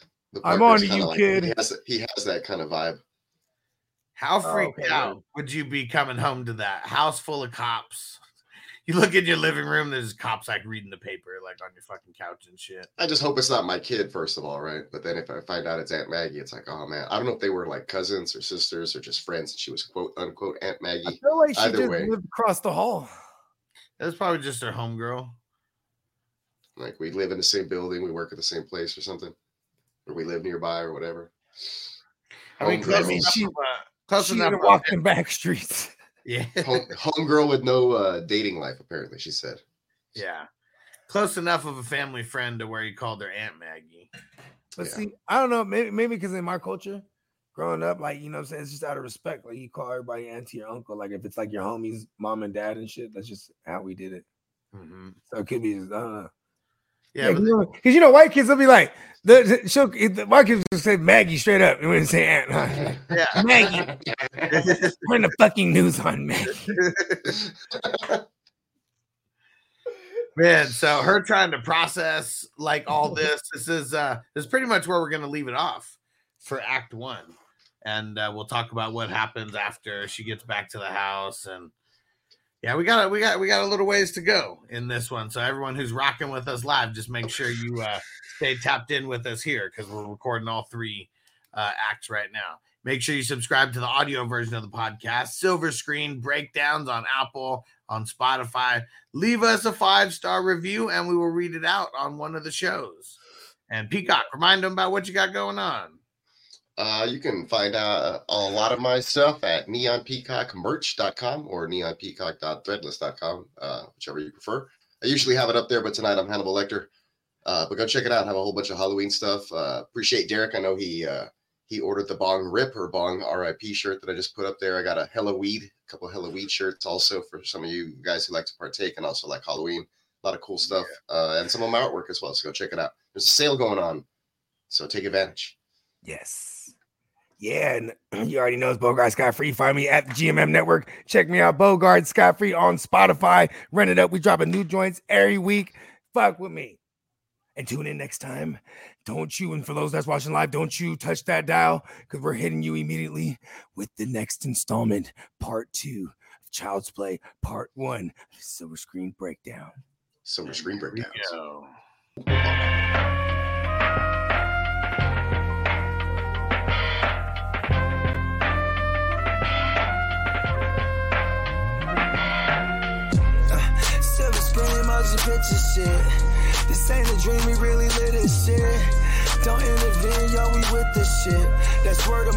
I'm on you, like- kid. He has, he has that kind of vibe. How Oh, freaked okay, out would you be coming home to that house full of cops? You look in your living room, there's cops like reading the paper, like on your fucking couch and shit. I just hope it's not my kid, first of all, right? But then if I find out it's Aunt Maggie, it's like, oh man, I don't know if they were like cousins or sisters or just friends. And she was quote unquote Aunt Maggie. I Maggie. feel like she Either just way. lived across the hall. That's probably just her homegirl. Like we live in the same building, we work at the same place or something, or we live nearby or whatever. I mean, Homegirl. close I mean, she- of a- She enough. would of- walk in back streets. Yeah, [LAUGHS] Home, homegirl with no uh, dating life, apparently. She said. yeah, close enough of a family friend to where he called her Aunt Maggie. But Yeah. see, I don't know. Maybe maybe because in my culture, growing up, like you know, what I'm saying it's just out of respect. Like you call everybody auntie or uncle. Like if it's like your homies, mom and dad and shit, that's just how we did it. Mhm. So it could be, I don't know. Yeah, because you know, white kids will be like, the, the, she'll, the white kids will say Maggie straight up, and wouldn't say aunt. huh? yeah. [LAUGHS] Maggie, turn the fucking news on, Maggie. Man, so her trying to process like all this, this is uh this is pretty much where we're gonna leave it off for act one. And uh, we'll talk about what happens after she gets back to the house. And yeah, we got we got we got a little ways to go in this one. So everyone who's rocking with us live, just make sure you uh stay tapped in with us here because we're recording all three uh acts right now. Make sure you subscribe to the audio version of the podcast, silver screen breakdowns on Apple, on Spotify leave us a five star review and we will read it out on one of the shows. And Peacock, remind them about what you got going on. Uh, you can find out a lot of my stuff at neonpeacockmerch.com or neonpeacock.threadless.com, uh, whichever you prefer. I usually have it up there, but tonight I'm Hannibal Lecter. Uh, but go check it out. I have a whole bunch of Halloween stuff. Uh, appreciate Derek. I know he uh, he ordered the Bong Rip or Bong RIP shirt that I just put up there. I got a Hella Weed, a couple of Hella Weed shirts also for some of you guys who like to partake and also like Halloween. A lot of cool stuff uh, and some of my artwork as well. So go check it out. There's a sale going on, so take advantage. Yes. Yeah, and [CLEARS THROAT] you already know it's Bogard Scott Free. Find me at the GMM Network. Check me out, Bogard Scott Free on Spotify. Run it up. We dropping new joints every week. Fuck with me. And tune in next time. Don't you, and for those that's watching live, don't you touch that dial because we're hitting you immediately with the next installment, part two of Child's Play, part one, of Silver Screen Breakdown. Silver screen Here picture shit. This ain't a dream, we really live this shit. Don't intervene, yo, we with this shit. That's where the